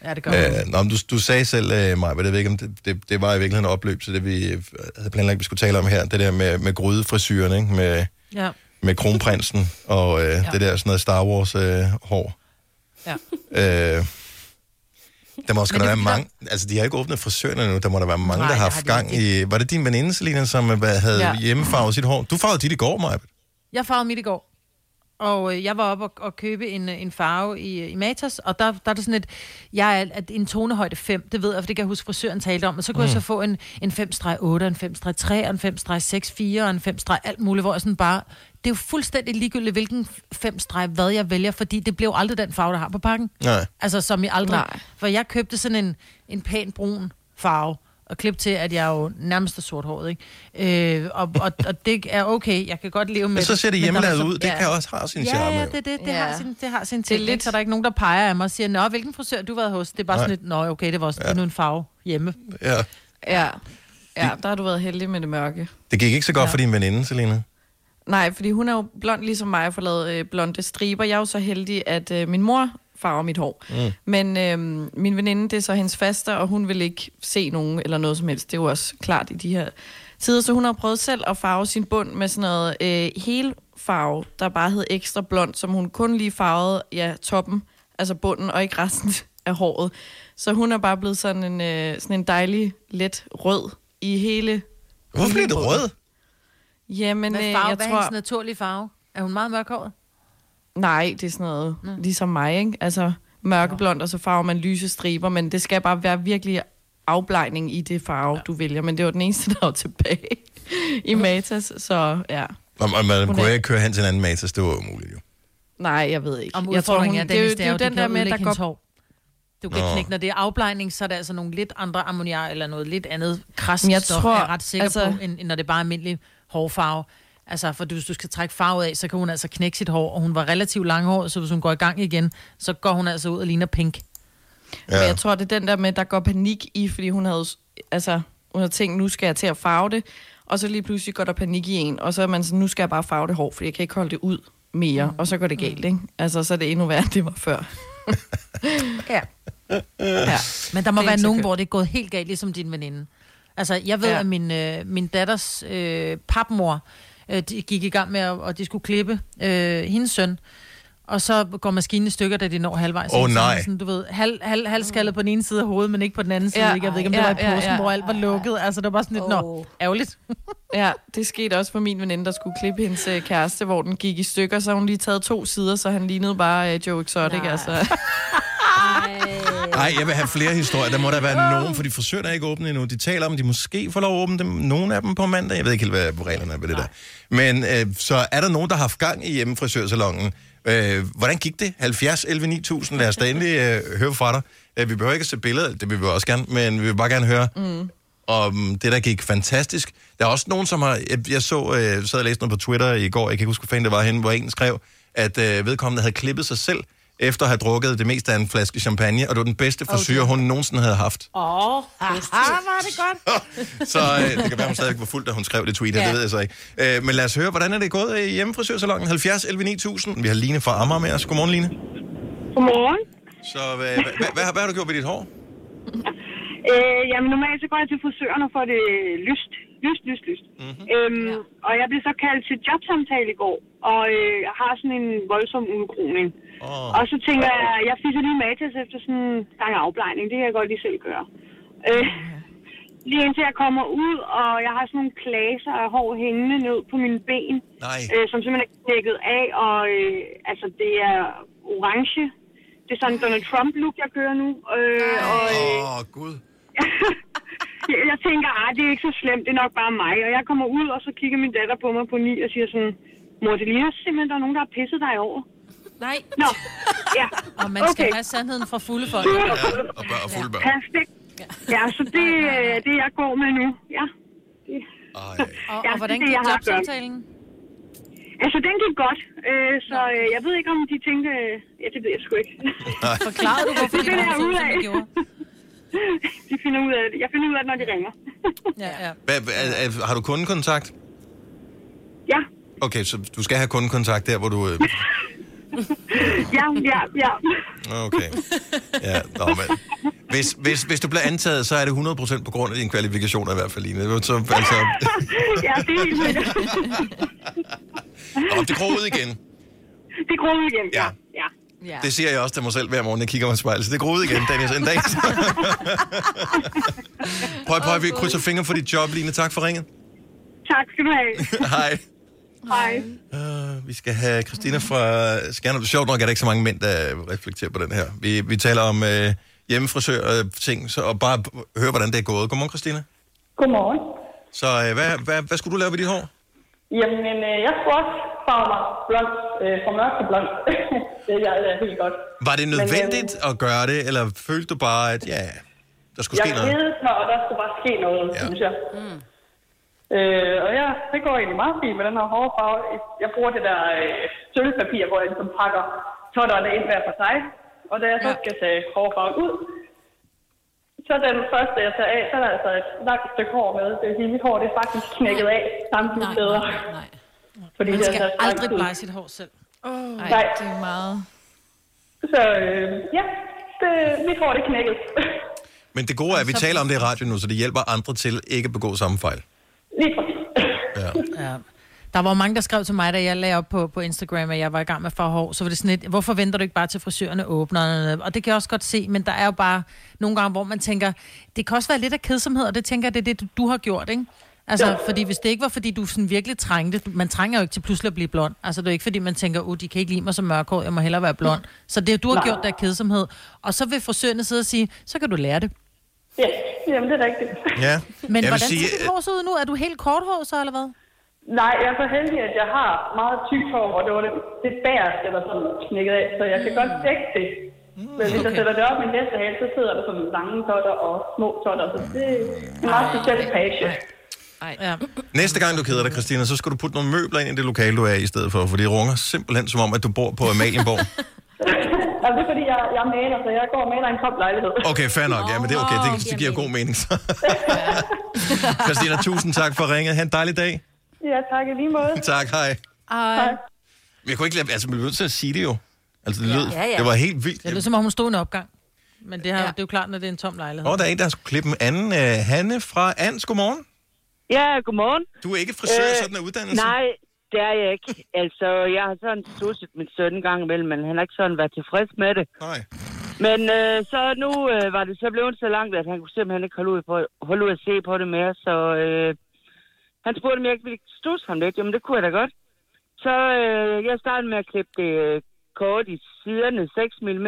Ja, det gør hun. Øh, nå, men du, du sagde selv, øh, Maja, jeg ved ikke, om det, det, det var i virkeligheden opløb til det, vi havde planlagt, vi skulle tale om her. Det der med, med grydefrisyren, ikke? Med, Ja. Med kronprinsen og øh, ja. det der sådan noget Star Wars øh, hår. Ja. Øh, der må også der være mange... Altså, de har ikke åbnet frisørerne nu. Der må der være mange, Nej, der har haft gang i... Var det din veninde, Selina, som øh, hvad, havde. Ja. hjemmefarvet sit hår? Du farvede dit i går, Maja. Jeg farvede mit i går. Og øh, jeg var oppe og, og købe en, øh, en farve i, i Matas, og der, der er det sådan et, jeg er at en tonehøjde 5, det ved jeg, for det kan jeg huske, frisøren talte om, og så kunne mm. jeg så få en, en 5-8, en 5-3, en 5-6, 4, en 5 alt muligt, hvor jeg sådan bare, det er jo fuldstændig ligegyldigt, hvilken 5 hvad jeg vælger, fordi det blev aldrig den farve, der har på pakken. Nej. Altså, som jeg aldrig... Nej. For jeg købte sådan en, en pæn brun farve, og klip til, at jeg er jo nærmest er sorthåret, ikke? Øh, og, og, og det er okay, jeg kan godt leve med Men så ser det hjemmelavet ud. Det kan også have sin Ja, charme. ja, det, det, det, Ja. har sin, det har sin er ting, lidt- lidt... så er der ikke nogen, der peger af mig og siger, Nå, hvilken frisør du har været hos? Det er bare Nej. sådan lidt, Nå, okay, det var også ja. nu en farve hjemme. Ja. Ja. Ja, der har du været heldig med det mørke. Det gik ikke så godt. Ja. for din veninde, Selina. Nej, fordi hun er jo blond ligesom mig og får lavet øh, blonde striber. Jeg er jo så heldig, at øh, min mor farver mit hår. Mm. Men øh, min veninde, det er så hendes faster, og hun vil ikke se nogen eller noget som helst. Det er jo også klart i de her tider. Så hun har prøvet selv at farve sin bund med sådan noget øh, hele farve, der bare hed ekstra blond, som hun kun lige farvede ja, toppen, altså bunden, og ikke resten af håret. Så hun er bare blevet sådan en, øh, sådan en dejlig, let rød i hele... Hvorfor blev det rød? Jamen, Hvad øh, farve, jeg hvad er tror... hendes naturlige farve? Er hun meget mørkhåret? Nej, det er sådan noget, ligesom mig, ikke? Altså mørkeblond, og så farver man lyse striber, men det skal bare være virkelig afblejning i det farve, du vælger. Men det var den eneste, der var tilbage i Matas, så ja. Og, og man Hun kunne ikke køre hen til en anden matas, det var umuligt jo. Nej, jeg ved ikke. Om jeg tror, hun, er, det, er jo, det er jo den der med, der går... hår. Du kan Nå. knække, når det er afblejning, så er det altså nogle lidt andre ammoniak eller noget lidt andet krast jeg tror, er ret sikker altså- på, end, end når det er bare almindelig hårfarve. Altså, for hvis du skal trække farve af, så kan hun altså knække sit hår, og hun var relativt langhåret, så hvis hun går i gang igen, så går hun altså ud og ligner pink. Men jeg tror, det er den der med, der går panik i, fordi hun havde, altså, hun havde tænkt, nu skal jeg til at farve det, og så lige pludselig går der panik i en, og så er man sådan, nu skal jeg bare farve det hår, fordi jeg kan ikke holde det ud mere, mm. og så går det galt, ikke? Altså, så er det endnu værre, end det var før. Ja. ja. Men der må Det være nogen, hvor det er gået helt galt, ligesom din veninde. Altså, jeg ved, ja. Ja. at min, øh, min datters øh, papmor øh, de gik i gang med, at, og de skulle klippe øh, hendes søn. Og så går maskinen i stykker, da de når halvvejs. Åh, Så er nej. det Sådan, du ved, halv, halv, halvskaldet på den ene side af hovedet, men ikke på den anden side. Ja. Ikke? Jeg ved ikke, om det Ja, var i ja, påsken, ja. hvor alt var lukket. Altså, det var bare sådan lidt, nå, ærgerligt. Ja, det skete også for min veninde, der skulle klippe hendes øh, kæreste, hvor den gik i stykker, så hun lige taget to sider, så han lignede bare øh, Joe Exotic, Nej. altså. Nej, jeg vil have flere historier. Der må der være nogen, for de frisører er ikke åbne endnu. De taler om, at de måske får lov at åbne dem. Nogle af dem på mandag. Jeg ved ikke helt, hvad reglerne er ved det der. Men øh, så er der nogen, der har haft gang i hjemmefrisørsalongen. Øh, hvordan gik det? 70, 11, 9000. Lad os da endelig øh, høre fra dig. Øh, vi behøver ikke at se billeder, det vil vi også gerne, men vi vil bare gerne høre mm. om det, der gik fantastisk. Der er også nogen, som har... Jeg, jeg så, øh, sad og læste noget på Twitter i går, jeg kan ikke huske, hvad fanden det var henne, hvor en skrev, at øh, vedkommende havde klippet sig selv, efter at have drukket det meste af en flaske champagne, og det var den bedste frisyr, hun nogensinde havde haft. Åh, oh, Ah, var det godt. Så øh, det kan være, hun stadig var fuld, da hun skrev det tweet, ja. Det ved jeg så ikke. Øh, men lad os høre, hvordan er det gået i hjemmefrisørsalongen 70 11 9000? Vi har Line fra Amager med os. Godmorgen, Line. Godmorgen. Så hvad, hvad, hvad, hvad, har- hvad har du gjort med dit hår? Øh, jamen normalt så går jeg til frisøren og får det lyst. Lyst, lyst, lyst. Mm-hmm. Øhm, ja. Og jeg blev så kaldt til jobsamtale i går, og øh, jeg har sådan en voldsom udgroning. Oh. Og så tænker jeg, jeg fiser lige matas efter sådan en gang afblejning. Det kan jeg godt lige selv gøre. Øh, lige indtil jeg kommer ud, og jeg har sådan nogle klaser af hår hængende ned på mine ben, Nej. øh, som simpelthen er knækket af, og øh, altså det er orange. Det er sådan en Donald Trump-look, jeg kører nu. Øh, og, øh, Åh, oh, Gud. jeg, tænker, ah, det er ikke så slemt, det er nok bare mig. Og jeg kommer ud, og så kigger min datter på mig på ni og siger sådan, mor, det ligner simpelthen, der er nogen, der har pisset dig over. Nej. Nå, ja. Og man skal have sandheden fra fulde folk. Og børn og fulde børn. Perfekt. Ja, så det er det, jeg går med nu. Ja. Ej. Og, Ja, og hvordan det det, gik jobsamtalen? Altså, den gik godt. Øh, så øh, jeg ved ikke, om de tænkte... øh, Ja, det ved jeg sgu ikke. Forklarede du, hvorfor Det de var jeg så ud ud, som de gjorde? de finder ud af det. Jeg finder ud af det, når de ringer. Ja, ja. Hvad, er, er, har du kundekontakt? ja, Okay, så du skal have kundekontakt der, hvor du... Øh, ja, ja, ja. okay. Ja, nå, men... Hvis, hvis, hvis du bliver antaget, så er det 100% på grund af dine kvalifikationer i hvert fald, Line. Så, altså, ja, det er helt. Nå, det gror ud igen. Det gror ud igen, ja. Ja. ja. Ja. Det siger jeg også til mig selv hver morgen, jeg kigger mig i spejlet. Så det gror ud igen, Dennis. En dag. prøv, prøv, vi krydser fingre for dit job, Line. Tak for ringet. Tak skal du have. Hej. Hej. Uh, vi skal have Christina fra Skjern. Sjovt nok er der ikke så mange mænd, der reflekterer på den her. Vi, vi taler om uh, hjemmefrisør og ting, så, og bare høre, hvordan det er gået. Godmorgen, Christina. Godmorgen. Så uh, hvad, hvad, hvad skulle du lave ved dit hår? Jamen, øh, jeg skulle også farve mig blond, øh, fra mørk til blond. det er jeg er helt godt. Var det Men, nødvendigt at gøre det, eller følte du bare, at ja, der skulle ske jeg noget? kedede mig, og der skulle bare ske noget, Ja. ja. synes jeg. Mm. Øh, og ja, det går egentlig meget fint med den her hårde farve. Jeg bruger det der øh, sølvpapir, hvor jeg ligesom pakker totterne ind hver for sig. Og da jeg så Ja. skal tage hårfarven ud, så den første, jeg tager af, så er der altså et langt stykke hår med. Det sige, mit hår det er faktisk knækket af samtlige Nej, steder. nej, nej. Fordi Man det skal har taget så lang aldrig pleje sit hår selv. Ej, Nej. det er meget... Så øh, ja, det, mit hår det er knækket. Men det gode er, at vi taler om det i radio nu, så det hjælper andre til ikke at begå samme fejl. Lige præcis. Ja. Ja. Der var mange, der skrev til mig, da jeg lagde op på, på Instagram, at jeg var i gang med at farve hår. Så var det sådan lidt, hvorfor venter du ikke bare til frisørerne åbner? Og det kan jeg også godt se, men der er jo bare nogle gange, hvor man tænker, det kan også være lidt af kedsomhed, og det tænker jeg, det er det, du har gjort, ikke? Altså, Jo. fordi hvis det ikke var, fordi du sådan virkelig trængte, man trænger jo ikke til pludselig at blive blond. Altså, det er ikke, fordi man tænker, uh, de kan ikke lide mig som mørkhåret, jeg må hellere være blond. Så det, du har Nej. gjort, der er kedsomhed. Og så vil frisørerne sidde og sige, så kan du lære det. Ja, jamen det er rigtigt. Ja. Men jeg hvordan ser dit hår så ud nu? Er du helt korthåret så, eller hvad? Nej, jeg er så heldig, at jeg har meget tykt hår, og det var det, det bæreste, der sådan knækket af, så jeg kan godt dække det. Men hvis okay. jeg sætter det op i næste hal, så sidder der sådan lange totter og små totter, så det er en meget speciel page. Ja. Næste gang du keder dig, Christina, så skal du putte nogle møbler ind i det lokale, du er i i stedet for, for det runger simpelthen som om, at du bor på Amalienborg. altså, det er fordi, jeg, jeg er maler, så jeg går og maler en top lejlighed. Okay, fair nok. Ja, men det er okay. Det, det giver god mening. så. Christina, tusind tak for ringet. Ha' en dejlig dag. Ja, tak i lige måde. Tak, hej. Ej. Men jeg kunne ikke lade, altså, man blev nødt til at sige det jo. Altså, det lød, Ja, ja. det var helt vildt. Det lyder som om, hun stod i en opgang. Men det, har, ja. det er jo klart, når det er en tom lejlighed. Og der er en, der har skulle klippe en anden. Uh, Hanne fra Ans, godmorgen. Ja, godmorgen. Du er ikke frisør øh, sådan af uddannelse? Nej, det er jeg ikke. Altså, jeg har sådan stusset min søn en gang imellem, men han har ikke sådan været tilfreds med det. Nej. Men øh, så nu øh, var det så blevet så langt, at han kunne simpelthen ikke holde ud, på, holde ud at se på det mere, så øh, han spurgte, om jeg ikke ville stusse ham lidt. Jamen, det kunne jeg da godt. Så øh, jeg startede med at klippe det øh, kort i siderne 6 mm.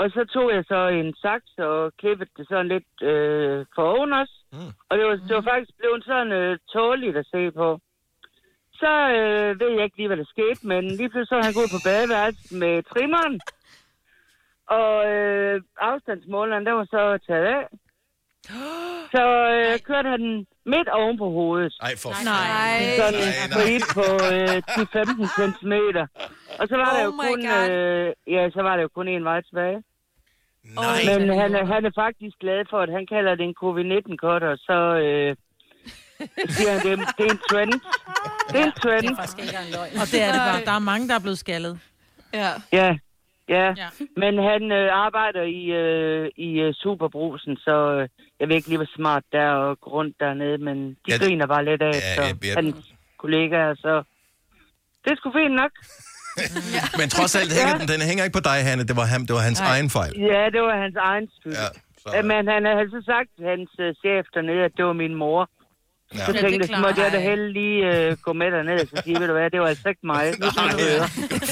Og så tog jeg så en saks og klippede det sådan lidt øh, for oven også. Mm. Og det var, det var faktisk blevet sådan øh, tåligt at se på. Så øh, ved jeg ikke lige, hvad der skete, men lige pludselig så var han gået på badeværelset med trimmeren. Og øh, afstandsmåleren, den var så taget af. Så øh, kørte han den midt oven på hovedet. Ej, for Nej. Sådan en sprit på øh, 10-15 cm. Og så var, oh der jo Oh kun, God. øh, ja, så var der jo kun en vej tilbage. Nej. Men han, er- han er faktisk glad for, at han kalder det en covid-19-kort, og så øh, siger han, det, er- det er en trend. Det er en trend. Det er faktisk ikke engang løgn. Og det er det bare. Der er mange, der er blevet skaldet. Ja. Ja, ja. Ja. Men han øh, arbejder i, øh, i øh, Superbrusen, så øh, jeg ved ikke lige, hvor smart der er gå rundt dernede, men de Ja, ja, det- griner bare lidt af, Ja, så ja, ja. hans kollegaer, så det er sgu fint nok. Men trods alt hænger den, den hænger ikke på dig, Hanne. Det var, ham, det var hans Nej. egen fejl. Ja, det var hans egen skyld. Ja, Ja, Men han havde så sagt til hans øh, chef dernede, at det var min mor. Ja. Så det tænkte jeg, så måtte jeg da heller lige øh, gå med derned og så sige, ved du hvad, det var altså ikke mig. Nu skal du høre.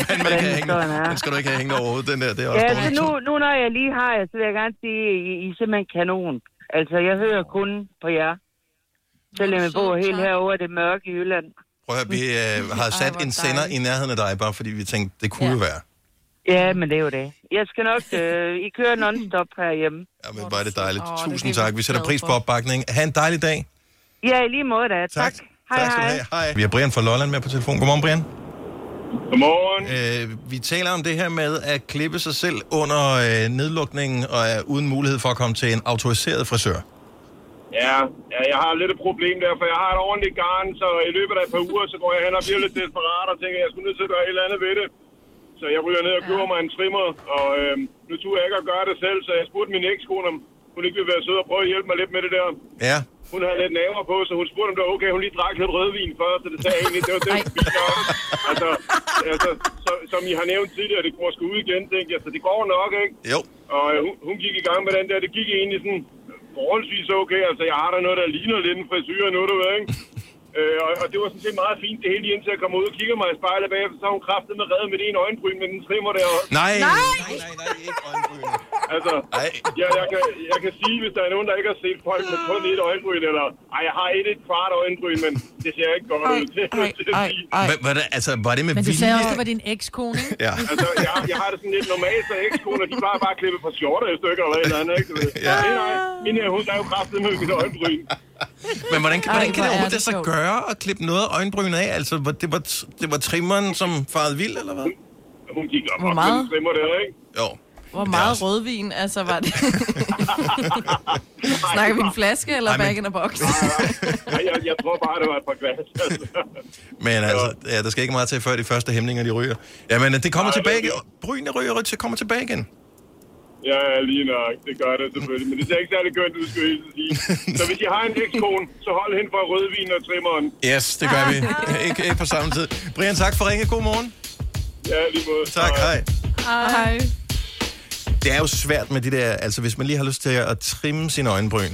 Fandme ikke have Hvordan sådan er. Den skal du ikke have hængende overhovedet, den der. Det er også Ja, så nu, nu når jeg lige har jer, så vil jeg gerne sige, at I, I er simpelthen kanon. Altså, jeg hører kun på jer. Selvom jeg bor helt herovre i det mørke i Jylland. Prøv at høre, vi øh, har sat hvor en sender i nærheden af dig, bare fordi vi tænkte, det kunne Ja. være. Ja, men det er jo det. Jeg skal nok... Øh, I kører non-stop herhjemme. Ja, men bare er det dejligt. Det er Tusind vi tak. Vi sætter pris på for. opbakningen. Ha' en dejlig dag. Ja, i lige måde da. Tak. Tak. Hej, tak skal du hej. have. Hej. Vi har Brian fra Lolland med på telefon. Godmorgen, Brian. Godmorgen. Øh, vi taler om det her med at klippe sig selv under øh, nedlukningen og er uden mulighed for at komme til en autoriseret frisør. Ja, ja, jeg har lidt et problem der, for jeg har et ordentligt garn, så i løbet af et par uger, så går jeg hen og bliver lidt desperat og tænker, at jeg skulle nødt til at gøre et eller andet ved det. Så jeg ryger ned og køber mig en trimmer, og øh, nu turde jeg ikke at gøre det selv, så jeg spurgte min ekskone, om hun ikke ville være sød og prøve at hjælpe mig lidt med det der. Ja. Hun havde lidt naver på, så hun spurgte, om det var okay, hun lige drak lidt rødvin først, så det sagde egentlig, det var det, vi gør. Altså, altså så, som I har nævnt tidligere, det går sgu ud igen, tænkte jeg, så det går nok, ikke? Jo. Og øh, hun, hun gik i gang med den der, det gik egentlig sådan forholdsvis okay. Altså, jeg har da noget, der ligner lidt en frisyr nu, du ved, ikke? Øh, og, og, det var sådan set meget fint, det hele lige indtil jeg kom ud og kigger mig i spejlet bagefter, så har hun kraftet med reddet med det ene øjenbryn, men den trimmer der også. Nej. Nej, nej, nej, ikke øjenbryn. Altså, Nej. jeg, jeg, kan, jeg kan sige, hvis der er nogen, der ikke har set folk med kun et øjenbryn, eller ej, jeg har et, et kvart øjenbryn, men det ser ikke godt ud til, Ej, ej, ej. Hva- Var det, altså, var det med Men du vilje? sagde også, det var din ekskone, ikke? Ja. Altså, jeg, jeg har det sådan lidt normalt, så ekskoner, de bare bare klippe på skjorter i stykker eller et eller andet, ikke? Du ved. Ja. Nej, nej, min her, hun er jo kraftet med mit øjenbryn. Men hvordan, Ej, hvordan kan hvor det er overhovedet sjovt. gøre at klippe noget af øjenbrynet af? Altså, var- det var, det var trimmeren, som farede vild, eller hvad? Hun gik op Hvor og meget? meget? trimmer der, ikke? Jo. Hvor Det meget også- rødvin, altså var det? Snakker vi en flaske eller Ej, men- bag in a box? Nej, jeg, jeg tror bare, det var et par glas. Altså. Men altså, ja, der skal ikke meget til, før de første hæmninger, de ryger. Jamen, det kommer Nej, tilbage det-. Brynene ryger, til kommer tilbage igen. Ja, lige nok. Det gør det selvfølgelig. Men det ser ikke særlig kønt ud, skal jeg sige. Så hvis I har en ekskone, så hold hende for rødvin og trimmeren. Yes, det gør vi. ikke, ikke på samme tid. Brian, tak for ringe. God morgen. Ja, lige måde. Tak, hej. Hej. Det er jo svært med de der, altså hvis man lige har lyst til at trimme sine øjenbryn,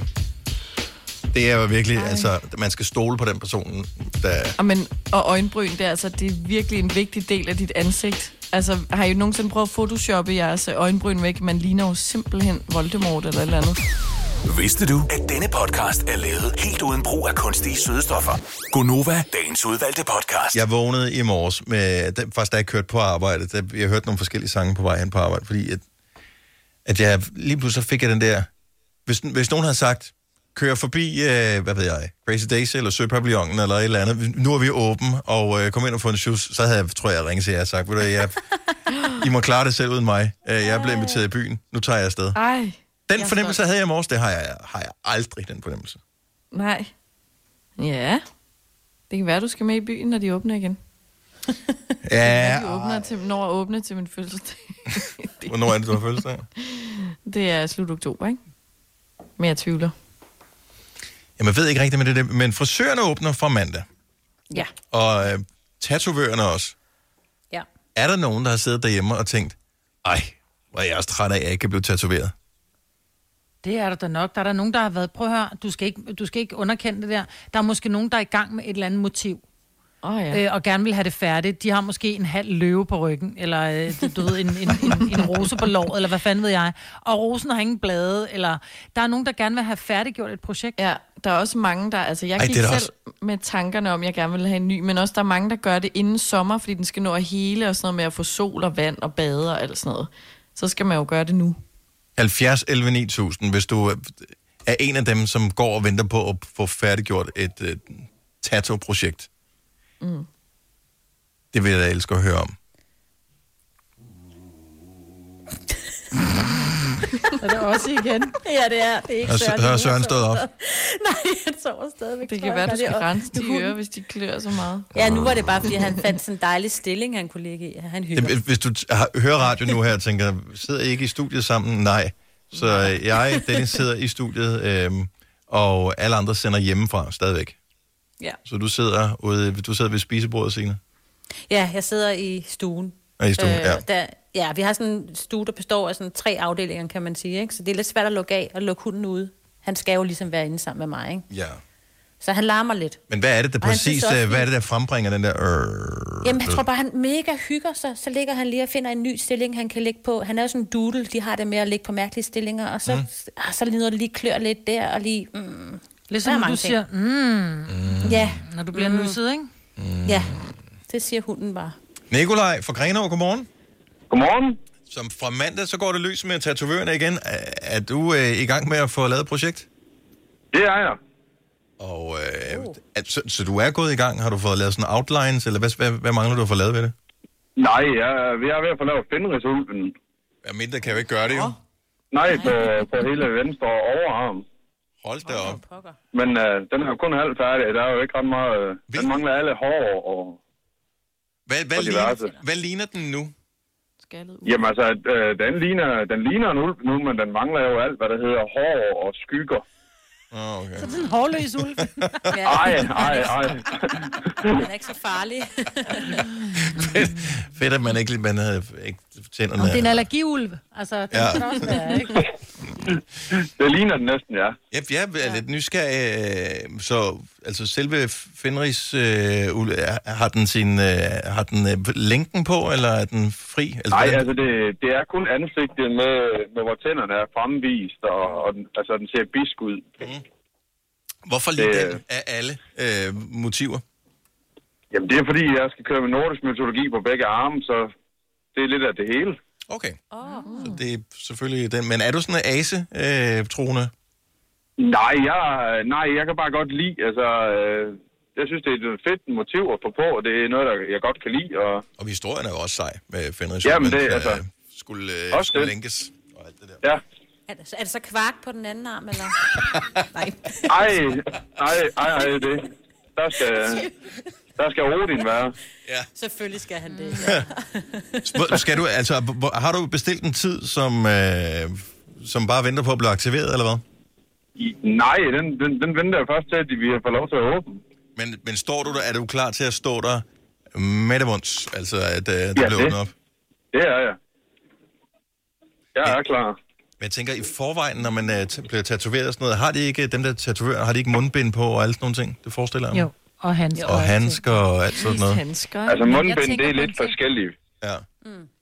Det er jo virkelig, Ej. altså, man skal stole på den person, der... Og, men, og øjenbryn, det er, altså, det er virkelig en vigtig del af dit ansigt. Altså, har I nogensinde prøvet at photoshoppe jeres øjenbryn væk? Man ligner jo simpelthen Voldemort eller et eller andet. Vidste du, at denne podcast er lavet helt uden brug af kunstige sødestoffer? Gonova, dagens udvalgte podcast. Jeg vågnede i morges, med, da- faktisk da jeg kørte på arbejde, da jeg hørte nogle forskellige sange på vej hen på arbejde, fordi at, at jeg lige pludselig fik jeg den der... Hvis, hvis nogen havde sagt, kør forbi, øh, hvad ved jeg, Crazy Daisy eller Søpavillonen eller et eller andet, nu er vi åben, og øh, kom ind og få en shoes, så havde jeg, tror jeg, ringet til jer og sagt, ved du, jeg, I må klare det selv uden mig. Øh, Jeg blevet inviteret i byen, nu tager jeg afsted. Ej. Den fornemmelse havde jeg i morges, det har jeg, har jeg aldrig, den fornemmelse. Nej. Ja. Det kan være, du skal med i byen, når de åbner igen. Ja, De åbner til, når åbne til min fødselsdag. hvornår er det, du har fødselsdag? Det er slut oktober, ikke? Men jeg tvivler. Jamen, jeg ved ikke rigtigt med det der, men frisørerne åbner fra mandag, Ja. og øh, tatovørerne også. Ja. Er der nogen, der har siddet derhjemme og tænkt, ej, hvor er jeg også træt af, at jeg ikke kan blive tatoveret? Det er der da nok. Der er der nogen, der har været... Prøv at høre, du skal, ikke, du skal ikke underkende det der. Der er måske nogen, der er i gang med et eller andet motiv. Oh, ja. øh, og gerne vil have det færdigt. De har måske en halv løve på ryggen, eller øh, du ved, en, en, en, en rose på låret, eller hvad fanden ved jeg. Og rosen har ingen blade, eller der er nogen, der gerne vil have færdiggjort et projekt. Ja, der er også mange, der... Altså, jeg Ej, gik selv også... med tankerne om, at jeg gerne vil have en ny, men også der er mange, der gør det inden sommer, fordi den skal nå at hele og sådan noget med at få sol og vand og bade og alt sådan noget. Så skal man jo gøre det nu. 70 11 9000, hvis du er en af dem, som går og venter på at få færdiggjort et øh, tattoo-projekt. Mm. Det vil jeg da elske at høre om. Er det også igen? Ja, det er. Det er ikke Og Søren. så- så jeg Søren stået op. stadig. Nej, han sover stadigvæk. Det kan være, du skal det rense de ører, hvis de klør så meget. Ja, nu var det bare, fordi han fandt sådan en dejlig stilling, han kunne ligge i. Han hygger. Hvis du har, hører radio nu her og tænker, sidder I ikke i studiet sammen? Nej. Så øh, jeg, Dennis, sidder i studiet, øhm, og alle andre sender hjemmefra stadigvæk. Ja. Så du sidder, ude, du sidder ved spisebordet, Signe? Ja, jeg sidder i stuen. Ja, i stuen, ja. Der, ja, vi har sådan en stue, der består af sådan tre afdelinger, kan man sige. Ikke? Så det er lidt svært at lukke af og lukke hunden ude. Han skal jo ligesom være inde sammen med mig, ikke? Ja. Så han larmer lidt. Men hvad er det, der Og præcis, også, øh, hvad er det, der frembringer den der... Øh, Jamen, jeg tror bare, han mega hygger sig. Så ligger han lige og finder en ny stilling, han kan ligge på. Han er jo sådan en doodle, de har det med at ligge på mærkelige stillinger. Og så, Mm. mm. ah, så lige noget, der lige klør lidt der, og lige... Mm, Ligesom når du mange siger, mm, Ja. når du bliver Mm. nusset, ikke? Ja, det siger hunden bare. Nikolaj fra Grenaa, godmorgen. Godmorgen. Som fra mandag, så går det løs med tatovørerne igen. Er, er du øh, i gang med at få lavet et projekt? Det er jeg. Og, øh, oh. at, så, så du er gået i gang? Har du fået lavet sådan outlines, eller hvad, hvad, hvad mangler du at få lavet ved det? Nej, jeg, vi er ved at få lavet Fenrisulven. Ja, mindre kan jo ikke gøre det, jo. Nej, på, på hele venstre overarm. Hold da op. Men øh, den er jo kun halvt færdig. Der er jo ikke ret meget... Øh, den mangler alle hår og, Hvad, hvad, og ligner, hvad ligner den nu? Jamen altså, øh, den, ligner, den ligner en ulv nu, men den mangler jo alt, hvad der hedder hår og skygger. Oh, okay. Så det er en hårløs ulv. Ej, ej, ej. Den er ikke så farlig. Fedt, at man ikke, man havde ikke tænderne. Om det er en allergiulv. Altså, det Ja. ja. kan det også være, ikke? Det ligner den næsten, ja. Ja, jeg er lidt nysgerrig. øh, Så altså selve Fenris øh, har den sin øh, har den øh, længden på, eller er den fri? Altså, Nej, hvordan- altså det, det er kun ansigtet med, med hvor tænderne er fremvist, og, og den, altså den ser bisk ud. Mm. Hvorfor lige Det- den af alle øh, motiver? Jamen det er fordi, jeg skal køre med nordisk mytologi på begge arme, så det er lidt af det hele. Okay. Oh. Så det er selvfølgelig den. Men er du sådan en ase-troende? Nej, jeg, nej, jeg kan bare godt lide, altså, øh, jeg synes, det er et fedt motiv at få på, og det er noget, der jeg godt kan lide. Og, Og historien er jo også sej med Fenris. Jamen, det, øh, altså, skulle, øh, også skulle det. lænkes. Ja. Er det, er det så kvark på den anden arm, eller? Nej. Ej, ej, ej, ej, det. Der skal, der skal Odin være. Ja. Selvfølgelig skal han det. Hvor- Skal du, altså, har du bestilt en tid, som, øh, som bare venter på at blive aktiveret, eller hvad? I- Nej, den, den, den venter jeg først til, at vi får lov til at åbne. Men, men står du der, er du klar til at stå der med det munds? Altså, at øh, det Ja, bliver åbnet op? Det er jeg. Jeg er klar. Men jeg tænker, i forvejen, når man uh, bliver tatoveret og sådan noget, har de ikke, dem der tatoverer, har de ikke mundbind på og alle sådan nogle ting? Det forestiller jeg mig. Jo, og handsker. Og handsker og alt sådan noget. Handsker. Altså mundbind, tænker det er lidt forskelligt. Ja.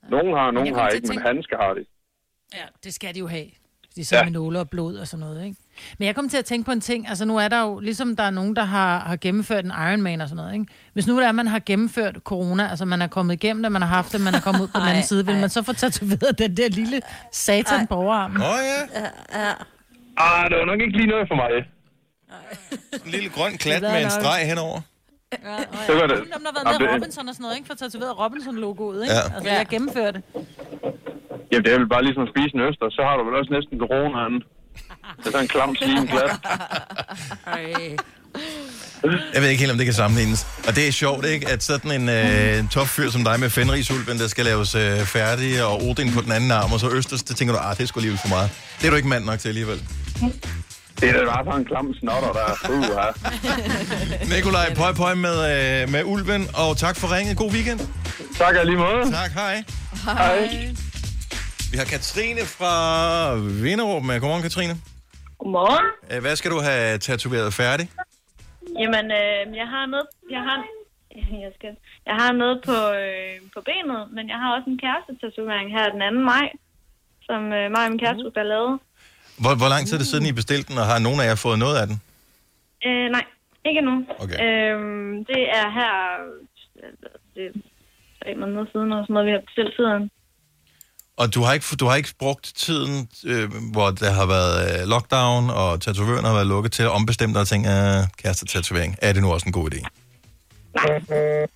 Nogen har, nogen har ikke, men handsker har de. Ja, det skal de jo have. De så ja. med nåle og blod og sådan noget, ikke? Men jeg kom til at tænke på en ting. Altså nu er der jo, ligesom der er nogen, der har, har gennemført en Ironman og sådan noget, ikke? Hvis nu det er, at man har gennemført corona, altså man er kommet igennem det, man har haft det, man er kommet ud på den anden side, vil man så få tatoveret den der lille satan på overarmen? Åh oh, ja, Ja, ja. Ah, det var nok ikke lige noget for mig. En lille grøn klat med en streg henover. Ja, og Det var ja. det. Dem, der har været med Robinson og sådan noget, ikke? For tatoveret Robinson-logoet, ikke? Ja. Altså, jeg gennemførte det. Jamen, det er vel bare ligesom at spise en øster, så har du vel også næsten coronaen. Det er sådan en klam slim glas. Jeg ved ikke helt, om det kan sammenlignes. Og det er sjovt, ikke? At sådan en, øh, en topfyr som dig med Fenrisulven, der skal laves øh, færdig, og Odin på den anden arm, og så Østers, det tænker du, ah, det sgu alligevel for meget. Det er du ikke mand nok til alligevel. Det er da bare sådan en klam snotter, der her. Nikolaj, pøj pøj med, øh, med ulven, og tak for ringet. God weekend. Tak og lige måde. Tak, hej. Hej. Vi har Katrine fra Vinderup med. Godmorgen, Katrine. Godmorgen. Øh, Hvad skal du have tatoveret færdig? Jamen, øh, jeg har noget, jeg har, jeg skal, jeg har noget på, øh, på benet, men jeg har også en kærestetatovering her den 2. maj, som øh, mig og min kæreste skulle have lavet. Hvor, hvor lang tid er det siden, I bestilte den, og har nogen af jer fået noget af den? Øh, nej, ikke nu. Okay. Øhm, det er her, det er tre måneder siden, og sådan noget, vi har bestilt tiden. Og du har ikke, du har ikke brugt tiden, øh, hvor der har været øh, lockdown, og tatovørerne har været lukket til at ombestemme dig og tænke, øh, kæreste tatovering, er det nu også en god idé? Nej,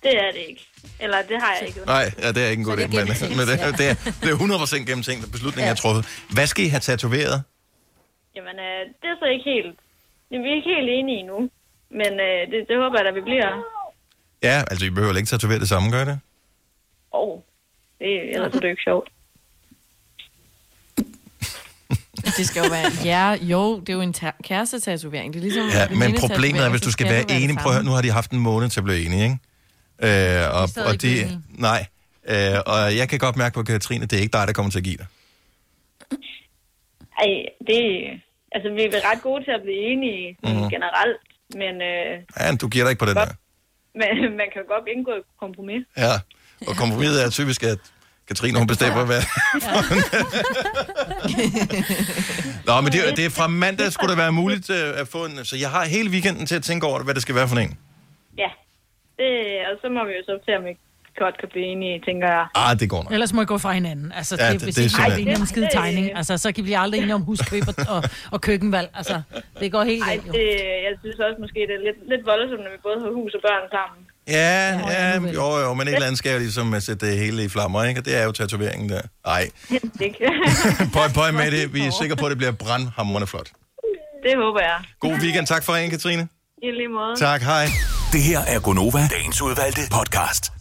det er det ikke. Eller det har jeg ikke. Nej, ja, det er ikke en god idé, men, men det, det, er, det er 100% gennemtænkt, og beslutningen er truffet. Hvad skal I have tatoveret? Jamen, øh, det er så ikke helt... Jamen, vi er ikke helt enige endnu. Men øh, det, det håber jeg, at vi bliver. Ja, altså I behøver ikke tatovere det samme, gør det? Åh, oh, det, ellers er det jo ikke sjovt. Det skal jo være, ja, jo, det er jo en ta- kærestetatovering. Det er ligesom Ja, en men problemet er, hvis du skal det være det enig, prøv at høre, nu har de haft en måned til at blive enige, ikke? Øh, og, og ikke de, enige. nej, øh, og jeg kan godt mærke på Katrine, det er ikke dig, der kommer til at give dig. Ej, det... Altså, vi er ret gode til at blive enige Mhm. mm. generelt, men, øh, Ja, du giver dig ikke på den der. men man kan godt indgå et kompromis. Ja, og kompromiset er typisk, at Katrine, hun bestemmer, hvad... Nå, men det, det er fra mandag, skulle det være muligt øh, at få en... Så jeg har hele weekenden til at tænke over, hvad det skal være for en. Ja, det, og så må vi jo så se, om vi godt kan blive enige, tænker jeg. Ah, det går nok. Ellers må I gå fra hinanden. Altså, Ja, det, det- hvis det er I ikke enige om skide tegning, altså, så kan vi aldrig enige om huskøb og, og, og køkkenvalg. Altså, det går helt Ej, det, jeg synes også måske, det er lidt, lidt voldsomt, når vi både har hus og børn sammen. Ja, ja, jo, jo, men et eller andet skal jo ligesom øh, sætte det hele i flammer, ikke? Og det er jo tatoveringen der. Nej, pøj, pøj med det. Vi er sikre på, at det bliver brandhamrende flot. det håber jeg. God weekend. Tak for ringen, Katrine. I lige måde. Tak, hej. Det her er Gonova, dagens udvalgte podcast.